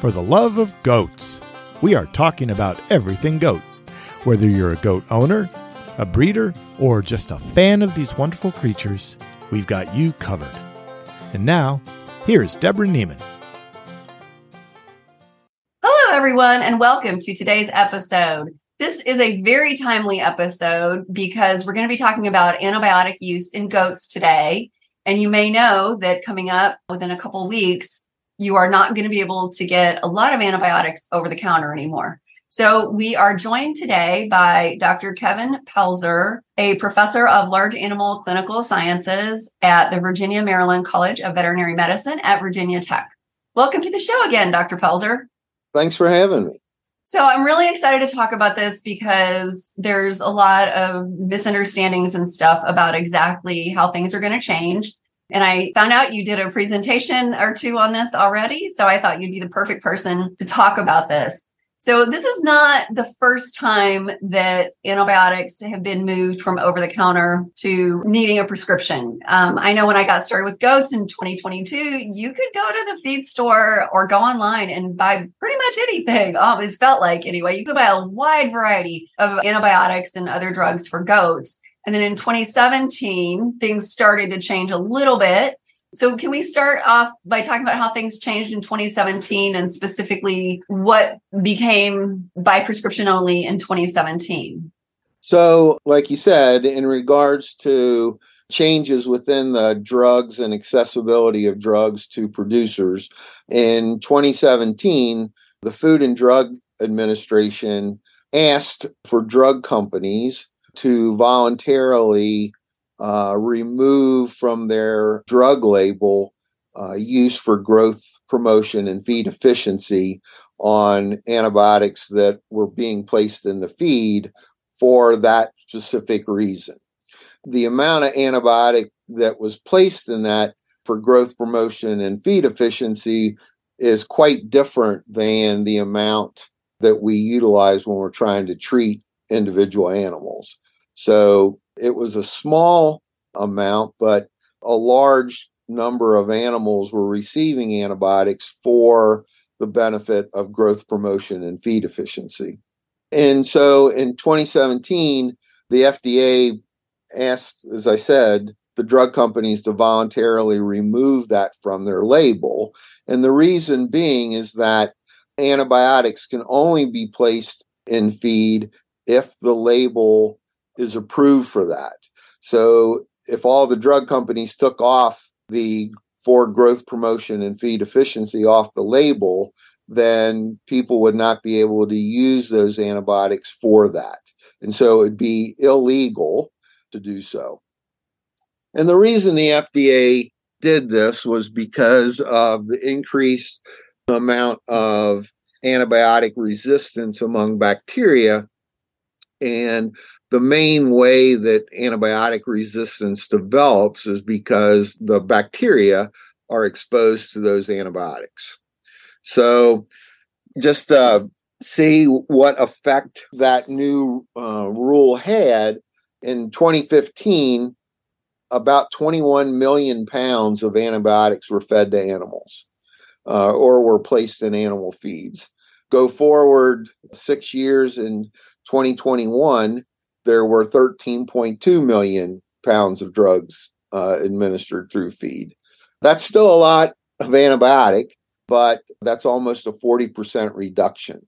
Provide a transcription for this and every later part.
for the love of goats. We are talking about everything goat. Whether you're a goat owner, a breeder, or just a fan of these wonderful creatures, we've got you covered. And now, here's Deborah Niemann. Hello, everyone, and welcome to today's episode. This is a very timely episode because we're going to be talking about antibiotic use in goats today. And you may know that coming up within a couple weeks, you are not going to be able to get a lot of antibiotics over the counter anymore. So we are joined today by Dr. Kevin Pelzer, a professor of large animal clinical sciences at the Virginia Maryland College of Veterinary Medicine at Virginia Tech. Welcome to the show again, Dr. Pelzer. Thanks for having me. So I'm really excited to talk about this because there's a lot of misunderstandings and stuff about exactly how things are going to change. And I found out you did a presentation or two on this already. So I thought you'd be the perfect person to talk about this. So this is not the first time that antibiotics have been moved from over the counter to needing a prescription. Um, I know when I got started with goats in 2022, you could go to the feed store or go online and buy pretty much anything. Always felt like anyway, you could buy a wide variety of antibiotics and other drugs for goats. And then in 2017, things started to change a little bit. So, can we start off by talking about how things changed in 2017 and specifically what became by prescription only in 2017? So, like you said, in regards to changes within the drugs and accessibility of drugs to producers, in 2017, the Food and Drug Administration asked for drug companies to voluntarily uh, remove from their drug label uh, use for growth promotion and feed efficiency on antibiotics that were being placed in the feed for that specific reason. The amount of antibiotic that was placed in that for growth promotion and feed efficiency is quite different than the amount that we utilize when we're trying to treat individual animals. So it was a small amount, but a large number of animals were receiving antibiotics for the benefit of growth promotion and feed efficiency. And so in 2017, the FDA asked, as I said, the drug companies to voluntarily remove that from their label. And the reason being is that antibiotics can only be placed in feed if the label is approved for that. So if all the drug companies took off the for growth promotion and feed efficiency off the label, then people would not be able to use those antibiotics for that. And so it'd be illegal to do so. And the reason the FDA did this was because of the increased amount of antibiotic resistance among bacteria and the main way that antibiotic resistance develops is because the bacteria are exposed to those antibiotics. So, just uh, see what effect that new uh, rule had in 2015. About 21 million pounds of antibiotics were fed to animals uh, or were placed in animal feeds. Go forward six years in 2021, there were 13.2 million pounds of drugs uh, administered through feed. That's still a lot of antibiotic, but that's almost a 40% reduction.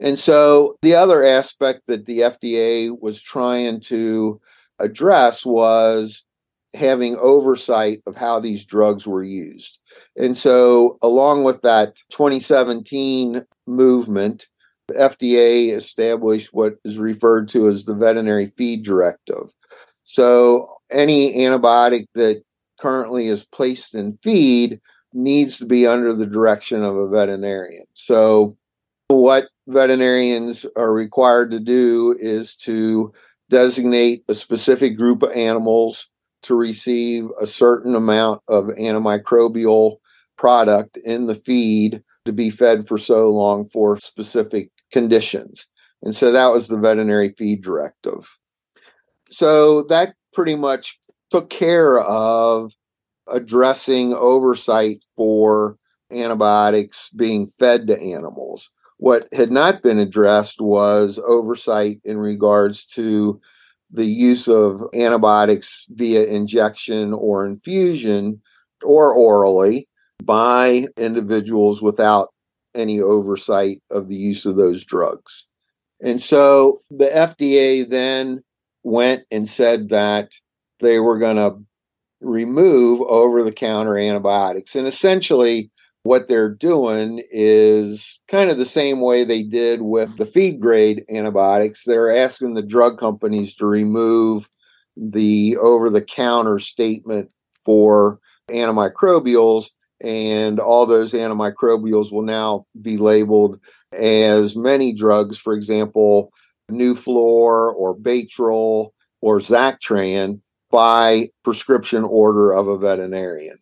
And so the other aspect that the FDA was trying to address was having oversight of how these drugs were used. And so, along with that 2017 movement, the FDA established what is referred to as the veterinary feed directive. So, any antibiotic that currently is placed in feed needs to be under the direction of a veterinarian. So, what veterinarians are required to do is to designate a specific group of animals to receive a certain amount of antimicrobial product in the feed to be fed for so long for specific conditions. And so that was the veterinary feed directive. So that pretty much took care of addressing oversight for antibiotics being fed to animals. What had not been addressed was oversight in regards to the use of antibiotics via injection or infusion or orally by individuals without any oversight of the use of those drugs. And so the FDA then went and said that they were going to remove over the counter antibiotics. And essentially, what they're doing is kind of the same way they did with the feed grade antibiotics. They're asking the drug companies to remove the over the counter statement for antimicrobials, and all those antimicrobials will now be labeled as many drugs, for example, Nuflor or Baytril or Zactran by prescription order of a veterinarian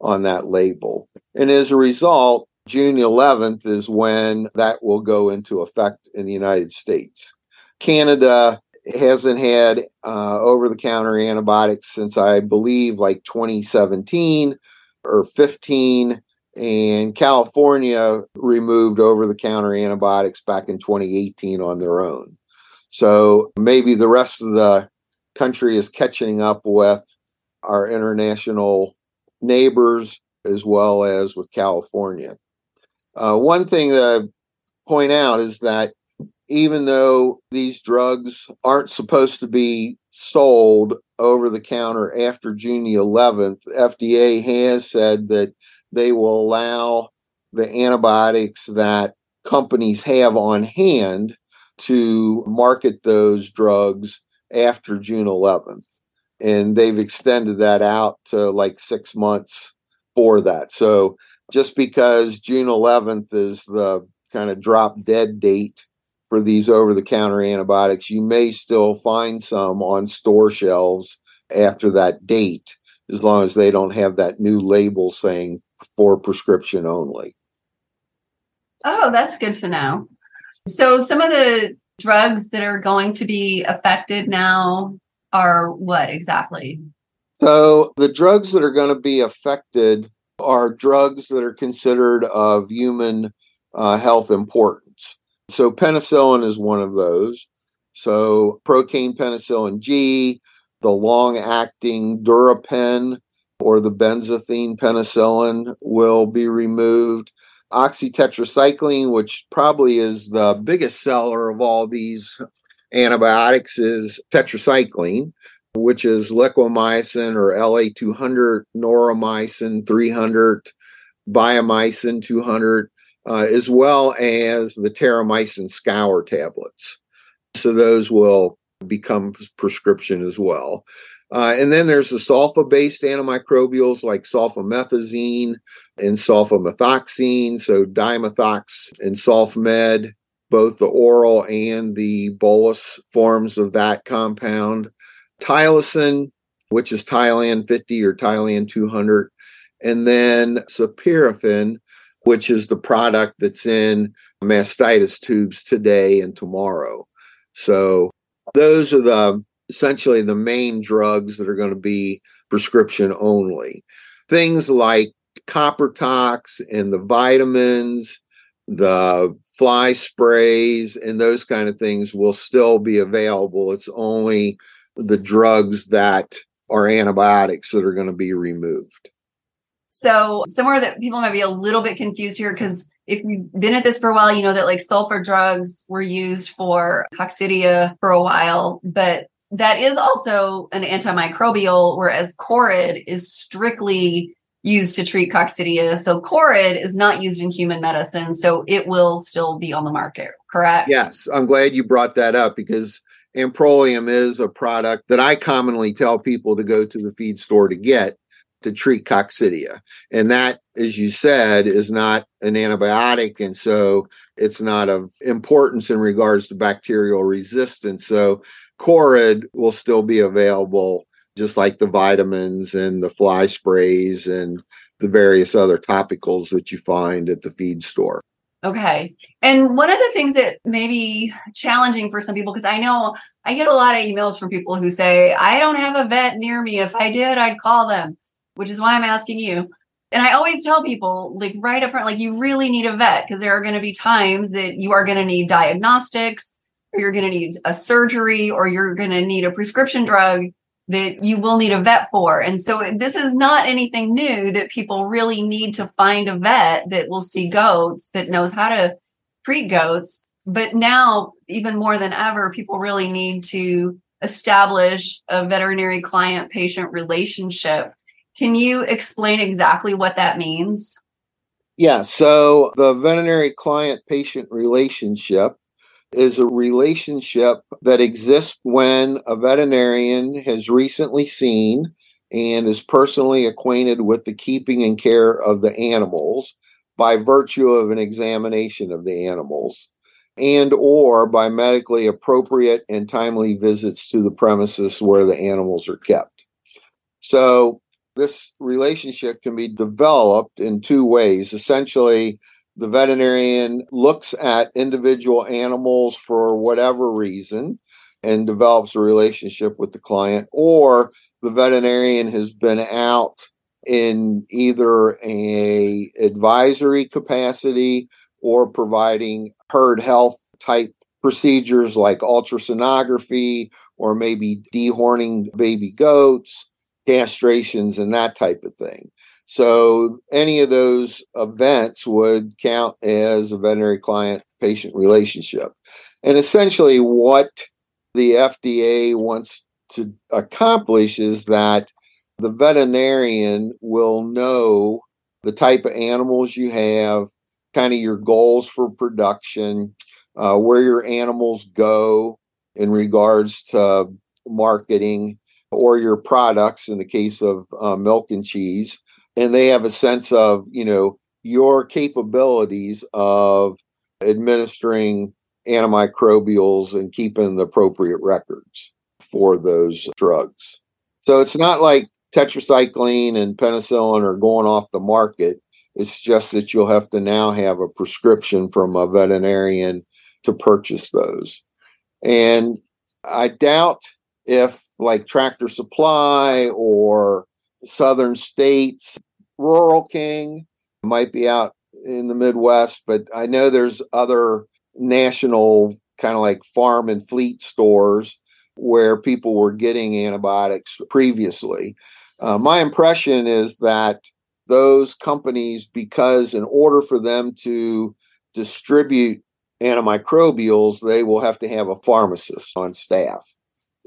on that label. And as a result, June 11th is when that will go into effect in the United States. Canada hasn't had uh, over the counter antibiotics since I believe like 2017 or 15. And California removed over the counter antibiotics back in 2018 on their own. So maybe the rest of the country is catching up with our international neighbors as well as with California. Uh, one thing that I point out is that even though these drugs aren't supposed to be sold over the counter after June 11th, FDA has said that they will allow the antibiotics that companies have on hand to market those drugs after June 11th. And they've extended that out to like six months for that. So just because June 11th is the kind of drop dead date for these over the counter antibiotics, you may still find some on store shelves after that date, as long as they don't have that new label saying for prescription only. Oh, that's good to know. So, some of the drugs that are going to be affected now are what exactly? So, the drugs that are going to be affected are drugs that are considered of human uh, health importance. So, penicillin is one of those. So, procaine penicillin G, the long acting Durapen or the benzathine penicillin will be removed oxytetracycline, which probably is the biggest seller of all these antibiotics, is tetracycline, which is liquamycin or LA200, noromycin 300, Biomycin 200, uh, as well as the terramycin scour tablets. So those will become prescription as well. Uh, and then there's the sulfa based antimicrobials like sulfamethazine and sulfadimethoxine. So dimethox and sulfamed, both the oral and the bolus forms of that compound. Tylosin, which is Tylan 50 or Tylan 200. And then cephapirin, which is the product that's in mastitis tubes today and tomorrow. So those are the essentially the main drugs that are going to be prescription only. Things like Kopertox and the vitamins, the fly sprays, and those kind of things will still be available. It's only the drugs that are antibiotics that are going to be removed. So, somewhere that people might be a little bit confused here, because if you've been at this for a while, you know that like sulfa drugs were used for coccidia for a while, but that is also an antimicrobial, whereas Corid is strictly used to treat coccidia. So Corid is not used in human medicine, so it will still be on the market, correct? Yes, I'm glad you brought that up because Amprolium is a product that I commonly tell people to go to the feed store to get to treat coccidia. And that, as you said, is not an antibiotic. And so it's not of importance in regards to bacterial resistance. So Corid will still be available, just like the vitamins and the fly sprays and the various other topicals that you find at the feed store. Okay. And one of the things that may be challenging for some people, because I know I get a lot of emails from people who say, I don't have a vet near me. If I did, I'd call them, which is why I'm asking you. And I always tell people, like right up front, like you really need a vet because there are going to be times that you are going to need diagnostics, or you're going to need a surgery, or you're going to need a prescription drug that you will need a vet for. And so this is not anything new that people really need to find a vet that will see goats, that knows how to treat goats. But now, even more than ever, people really need to establish a veterinary client patient relationship. Can you explain exactly what that means? Yeah, so the veterinary client patient relationship is a relationship that exists when a veterinarian has recently seen and is personally acquainted with the keeping and care of the animals by virtue of an examination of the animals and or by medically appropriate and timely visits to the premises where the animals are kept. So this relationship can be developed in two ways. Essentially, the veterinarian looks at individual animals for whatever reason and develops a relationship with the client or the veterinarian has been out in either a advisory capacity or providing herd health type procedures like ultrasonography or maybe dehorning baby goats castrations and that type of thing so any of those events would count as a veterinary client patient relationship. And essentially, what the FDA wants to accomplish is that the veterinarian will know the type of animals you have, kind of your goals for production, uh, where your animals go in regards to marketing or your products in the case of uh, milk and cheese and they have a sense of you know your capabilities of administering antimicrobials and keeping the appropriate records for those drugs. So it's not like tetracycline and penicillin are going off the market. It's just that you'll have to now have a prescription from a veterinarian to purchase those. And I doubt if, like Tractor Supply or southern states. Rural King might be out in the Midwest, but I know there's other national kind of like farm and fleet stores where people were getting antibiotics previously. Uh, my impression is that those companies, because in order for them to distribute antimicrobials, they will have to have a pharmacist on staff.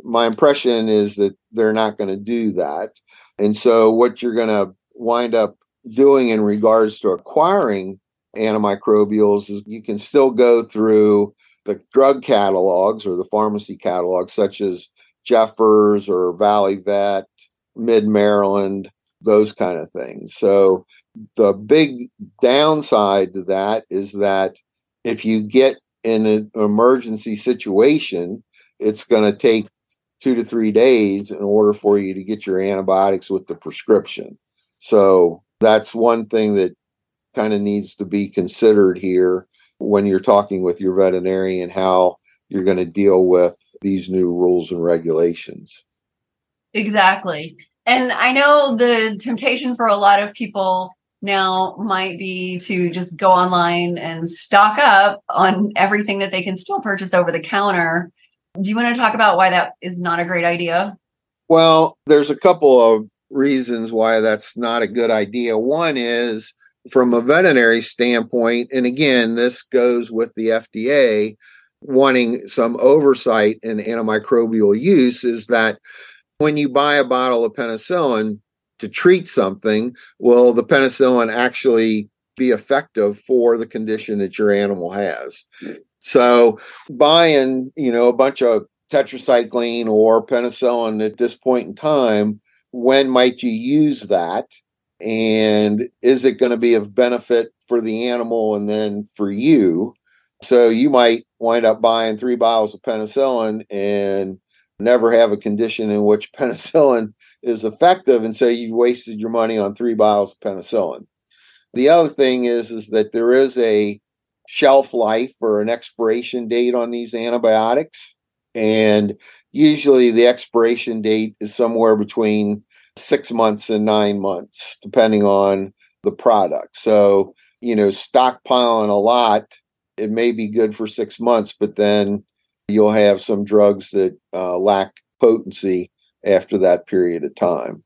My impression is that they're not going to do that. And so, what you're going to wind up doing in regards to acquiring antimicrobials is you can still go through the drug catalogs or the pharmacy catalogs, such as Jeffers or Valley Vet, Mid Maryland, those kind of things. So, the big downside to that is that if you get in an emergency situation, it's going to take two to three days in order for you to get your antibiotics with the prescription. So that's one thing that kind of needs to be considered here when you're talking with your veterinarian how you're going to deal with these new rules and regulations. Exactly. And I know the temptation for a lot of people now might be to just go online and stock up on everything that they can still purchase over the counter do you want to talk about why that is not a great idea? Well, there's a couple of reasons why that's not a good idea. One is from a veterinary standpoint, and again, this goes with the FDA wanting some oversight in antimicrobial use, is that when you buy a bottle of penicillin to treat something, will the penicillin actually be effective for the condition that your animal has? So buying, you know, a bunch of tetracycline or penicillin at this point in time, when might you use that? And is it going to be of benefit for the animal and then for you? So you might wind up buying three bottles of penicillin and never have a condition in which penicillin is effective. And so you've wasted your money on three bottles of penicillin. The other thing is, is that there is a shelf life or an expiration date on these antibiotics. And usually the expiration date is somewhere between six months and nine months, depending on the product. So, you know, stockpiling a lot, it may be good for six months, but then you'll have some drugs that uh, lack potency after that period of time.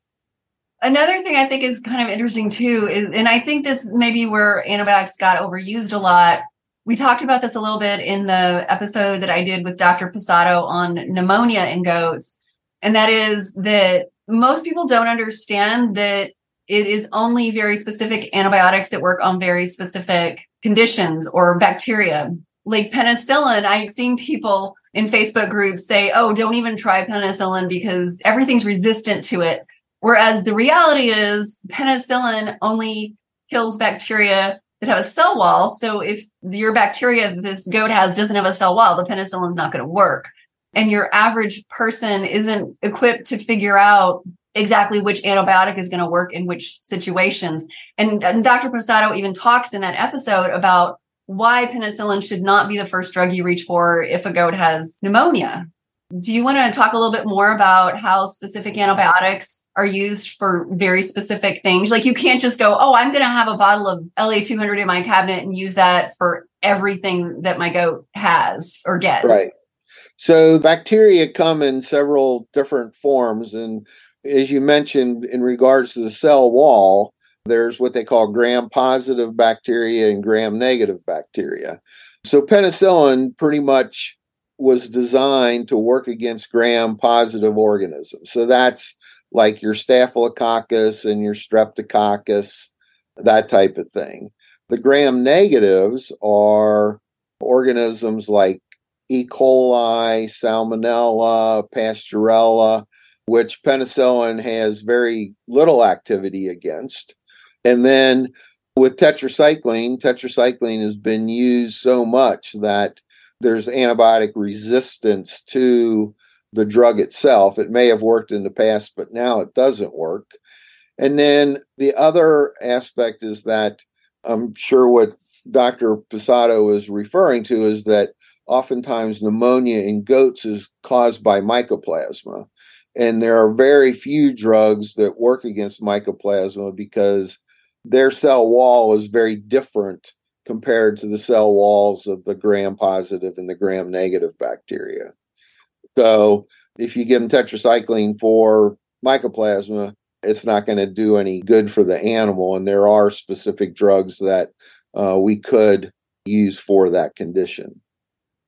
Another thing I think is kind of interesting too is, and I think this maybe where antibiotics got overused a lot. We talked about this a little bit in the episode that I did with Dr. Posado on pneumonia in goats. And that is that most people don't understand that it is only very specific antibiotics that work on very specific conditions or bacteria. Like penicillin, I've seen people in Facebook groups say, oh, don't even try penicillin because everything's resistant to it. Whereas the reality is penicillin only kills bacteria that have a cell wall. So if your bacteria this goat has doesn't have a cell wall, the penicillin's not going to work. And your average person isn't equipped to figure out exactly which antibiotic is going to work in which situations. And, and Dr. Posado even talks in that episode about why penicillin should not be the first drug you reach for if a goat has pneumonia. Do you want to talk a little bit more about how specific antibiotics are used for very specific things? Like you can't just go, oh, I'm going to have a bottle of LA200 in my cabinet and use that for everything that my goat has or gets. Right. So bacteria come in several different forms. And as you mentioned, in regards to the cell wall, there's what they call gram positive bacteria and gram negative bacteria. So penicillin pretty much was designed to work against gram positive organisms. So that's like your staphylococcus and your streptococcus, that type of thing. The gram negatives are organisms like E. coli, Salmonella, Pasteurella, which penicillin has very little activity against. And then with tetracycline, tetracycline has been used so much that there's antibiotic resistance to the drug itself. It may have worked in the past, but now it doesn't work. And then the other aspect is that I'm sure what Dr. Posado is referring to is that oftentimes pneumonia in goats is caused by mycoplasma. And there are very few drugs that work against mycoplasma because their cell wall is very different compared to the cell walls of the gram positive and the gram negative bacteria. So if you give them tetracycline for mycoplasma, it's not going to do any good for the animal. And there are specific drugs that uh, we could use for that condition.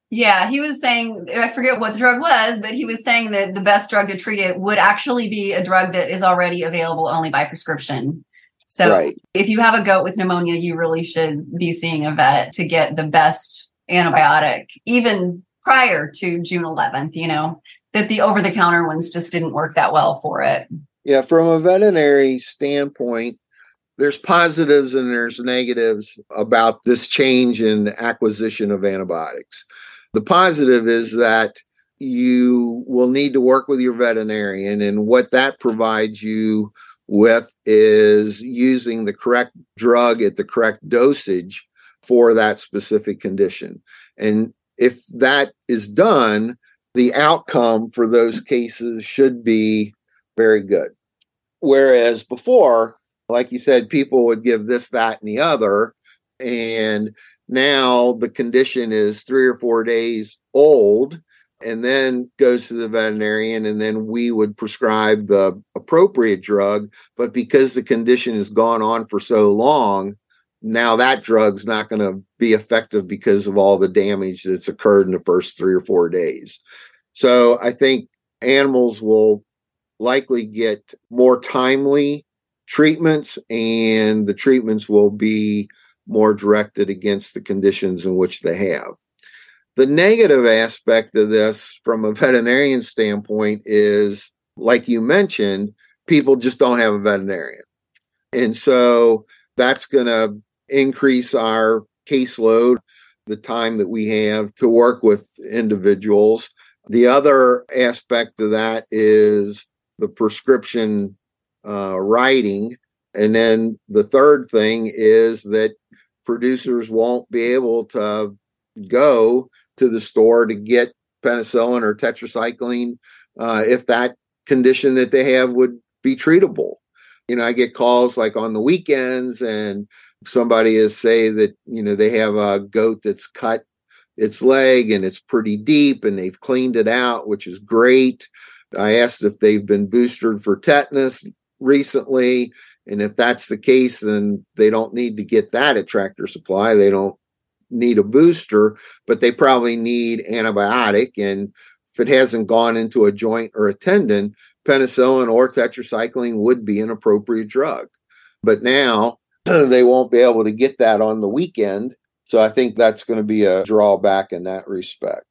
Yeah, he was saying, I forget what the drug was, but he was saying that the best drug to treat it would actually be a drug that is already available only by prescription. So right. if you have a goat with pneumonia, you really should be seeing a vet to get the best antibiotic, even prior to June 11th, you know, that the over the counter ones just didn't work that well for it. Yeah, from a veterinary standpoint, there's positives and there's negatives about this change in acquisition of antibiotics. The positive is that you will need to work with your veterinarian, and what that provides you with is using the correct drug at the correct dosage for that specific condition. And if that is done, the outcome for those cases should be very good. Whereas before, like you said, people would give this, that, and the other. And now the condition is three or four days old and then goes to the veterinarian and then we would prescribe the appropriate drug but because the condition has gone on for so long now that drug's not going to be effective because of all the damage that's occurred in the first 3 or 4 days. So i think animals will likely get more timely treatments and the treatments will be more directed against the conditions in which they have the negative aspect of this from a veterinarian standpoint is, like you mentioned, people just don't have a veterinarian. And so that's going to increase our caseload, the time that we have to work with individuals. The other aspect of that is the prescription uh, writing. And then the third thing is that producers won't be able to go to the store to get penicillin or tetracycline uh, if that condition that they have would be treatable. You know, I get calls like on the weekends and somebody is say that, you know, they have a goat that's cut its leg and it's pretty deep and they've cleaned it out, which is great. I asked if they've been boosted for tetanus recently. And if that's the case, then they don't need to get that at Tractor Supply. They don't need a booster, but they probably need antibiotic. And if it hasn't gone into a joint or a tendon, penicillin or tetracycline would be an appropriate drug. But now they won't be able to get that on the weekend. So I think that's going to be a drawback in that respect.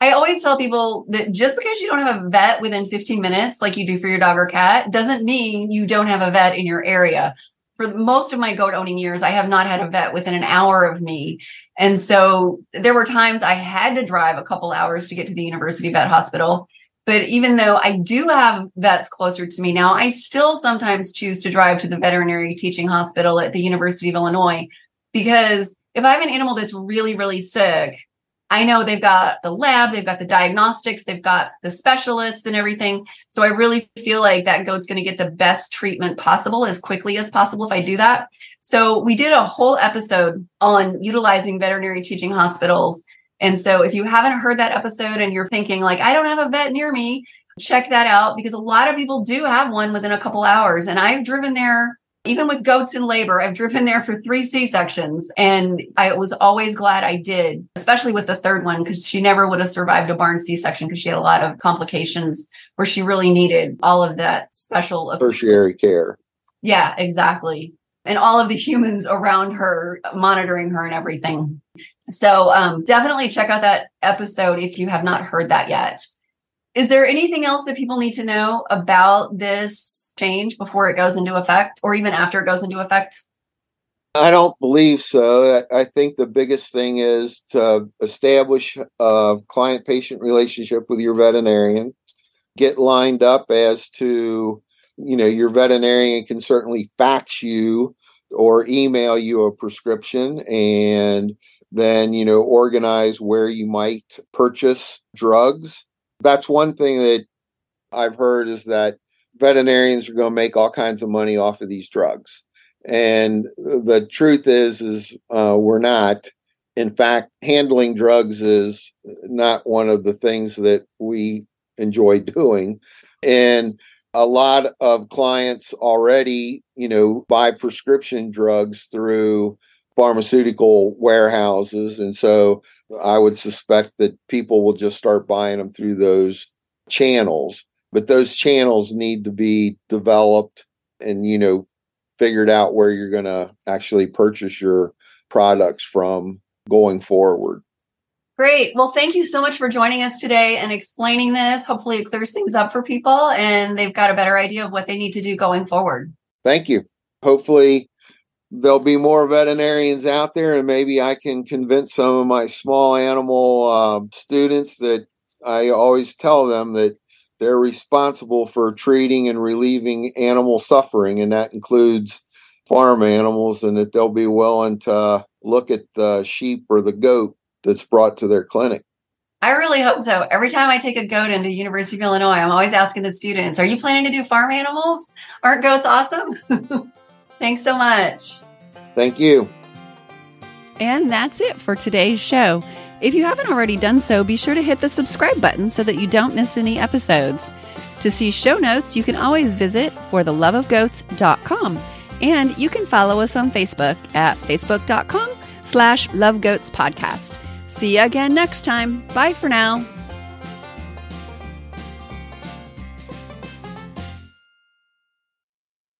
I always tell people that just because you don't have a vet within 15 minutes, like you do for your dog or cat, doesn't mean you don't have a vet in your area. For most of my goat owning years, I have not had a vet within an hour of me. And so there were times I had to drive a couple hours to get to the university vet hospital. But even though I do have vets closer to me now, I still sometimes choose to drive to the veterinary teaching hospital at the University of Illinois because if I have an animal that's really, really sick, I know they've got the lab, they've got the diagnostics, they've got the specialists and everything. So I really feel like that goat's going to get the best treatment possible as quickly as possible if I do that. So we did a whole episode on utilizing veterinary teaching hospitals. And so if you haven't heard that episode and you're thinking like, I don't have a vet near me, check that out because a lot of people do have one within a couple hours. And I've driven there even with goats in labor, I've driven there for three C sections and I was always glad I did, especially with the third one, because she never would have survived a barn C section because she had a lot of complications where she really needed all of that special tertiary care. Yeah, exactly. And all of the humans around her monitoring her and everything. So um, definitely check out that episode if you have not heard that yet. Is there anything else that people need to know about this change before it goes into effect or even after it goes into effect? I don't believe so. I think the biggest thing is to establish a client patient relationship with your veterinarian, get lined up as to, you know, your veterinarian can certainly fax you or email you a prescription and then, you know, organize where you might purchase drugs. That's one thing that I've heard is that veterinarians are going to make all kinds of money off of these drugs. And the truth is, is uh, we're not. In fact, handling drugs is not one of the things that we enjoy doing. And a lot of clients already, you know, buy prescription drugs through pharmaceutical warehouses. And so I would suspect that people will just start buying them through those channels but those channels need to be developed and you know figured out where you're going to actually purchase your products from going forward Great. Well, thank you so much for joining us today and explaining this. Hopefully, it clears things up for people and they've got a better idea of what they need to do going forward. Thank you. Hopefully, there'll be more veterinarians out there, and maybe I can convince some of my small animal uh, students that I always tell them that they're responsible for treating and relieving animal suffering, and that includes farm animals, and that they'll be willing to look at the sheep or the goat that's brought to their clinic. I really hope so. Every time I take a goat into University of Illinois, I'm always asking the students, "Are you planning to do farm animals? Aren't goats awesome?" Thanks so much. Thank you. And that's it for today's show. If you haven't already done so, be sure to hit the subscribe button so that you don't miss any episodes. To see show notes, you can always visit fortheloveofgoats.com. And you can follow us on Facebook at facebook.com slash lovegoatspodcast. See you again next time. Bye for now.